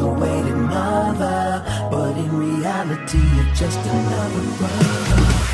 a waiting mother, but in reality, you're just another brother.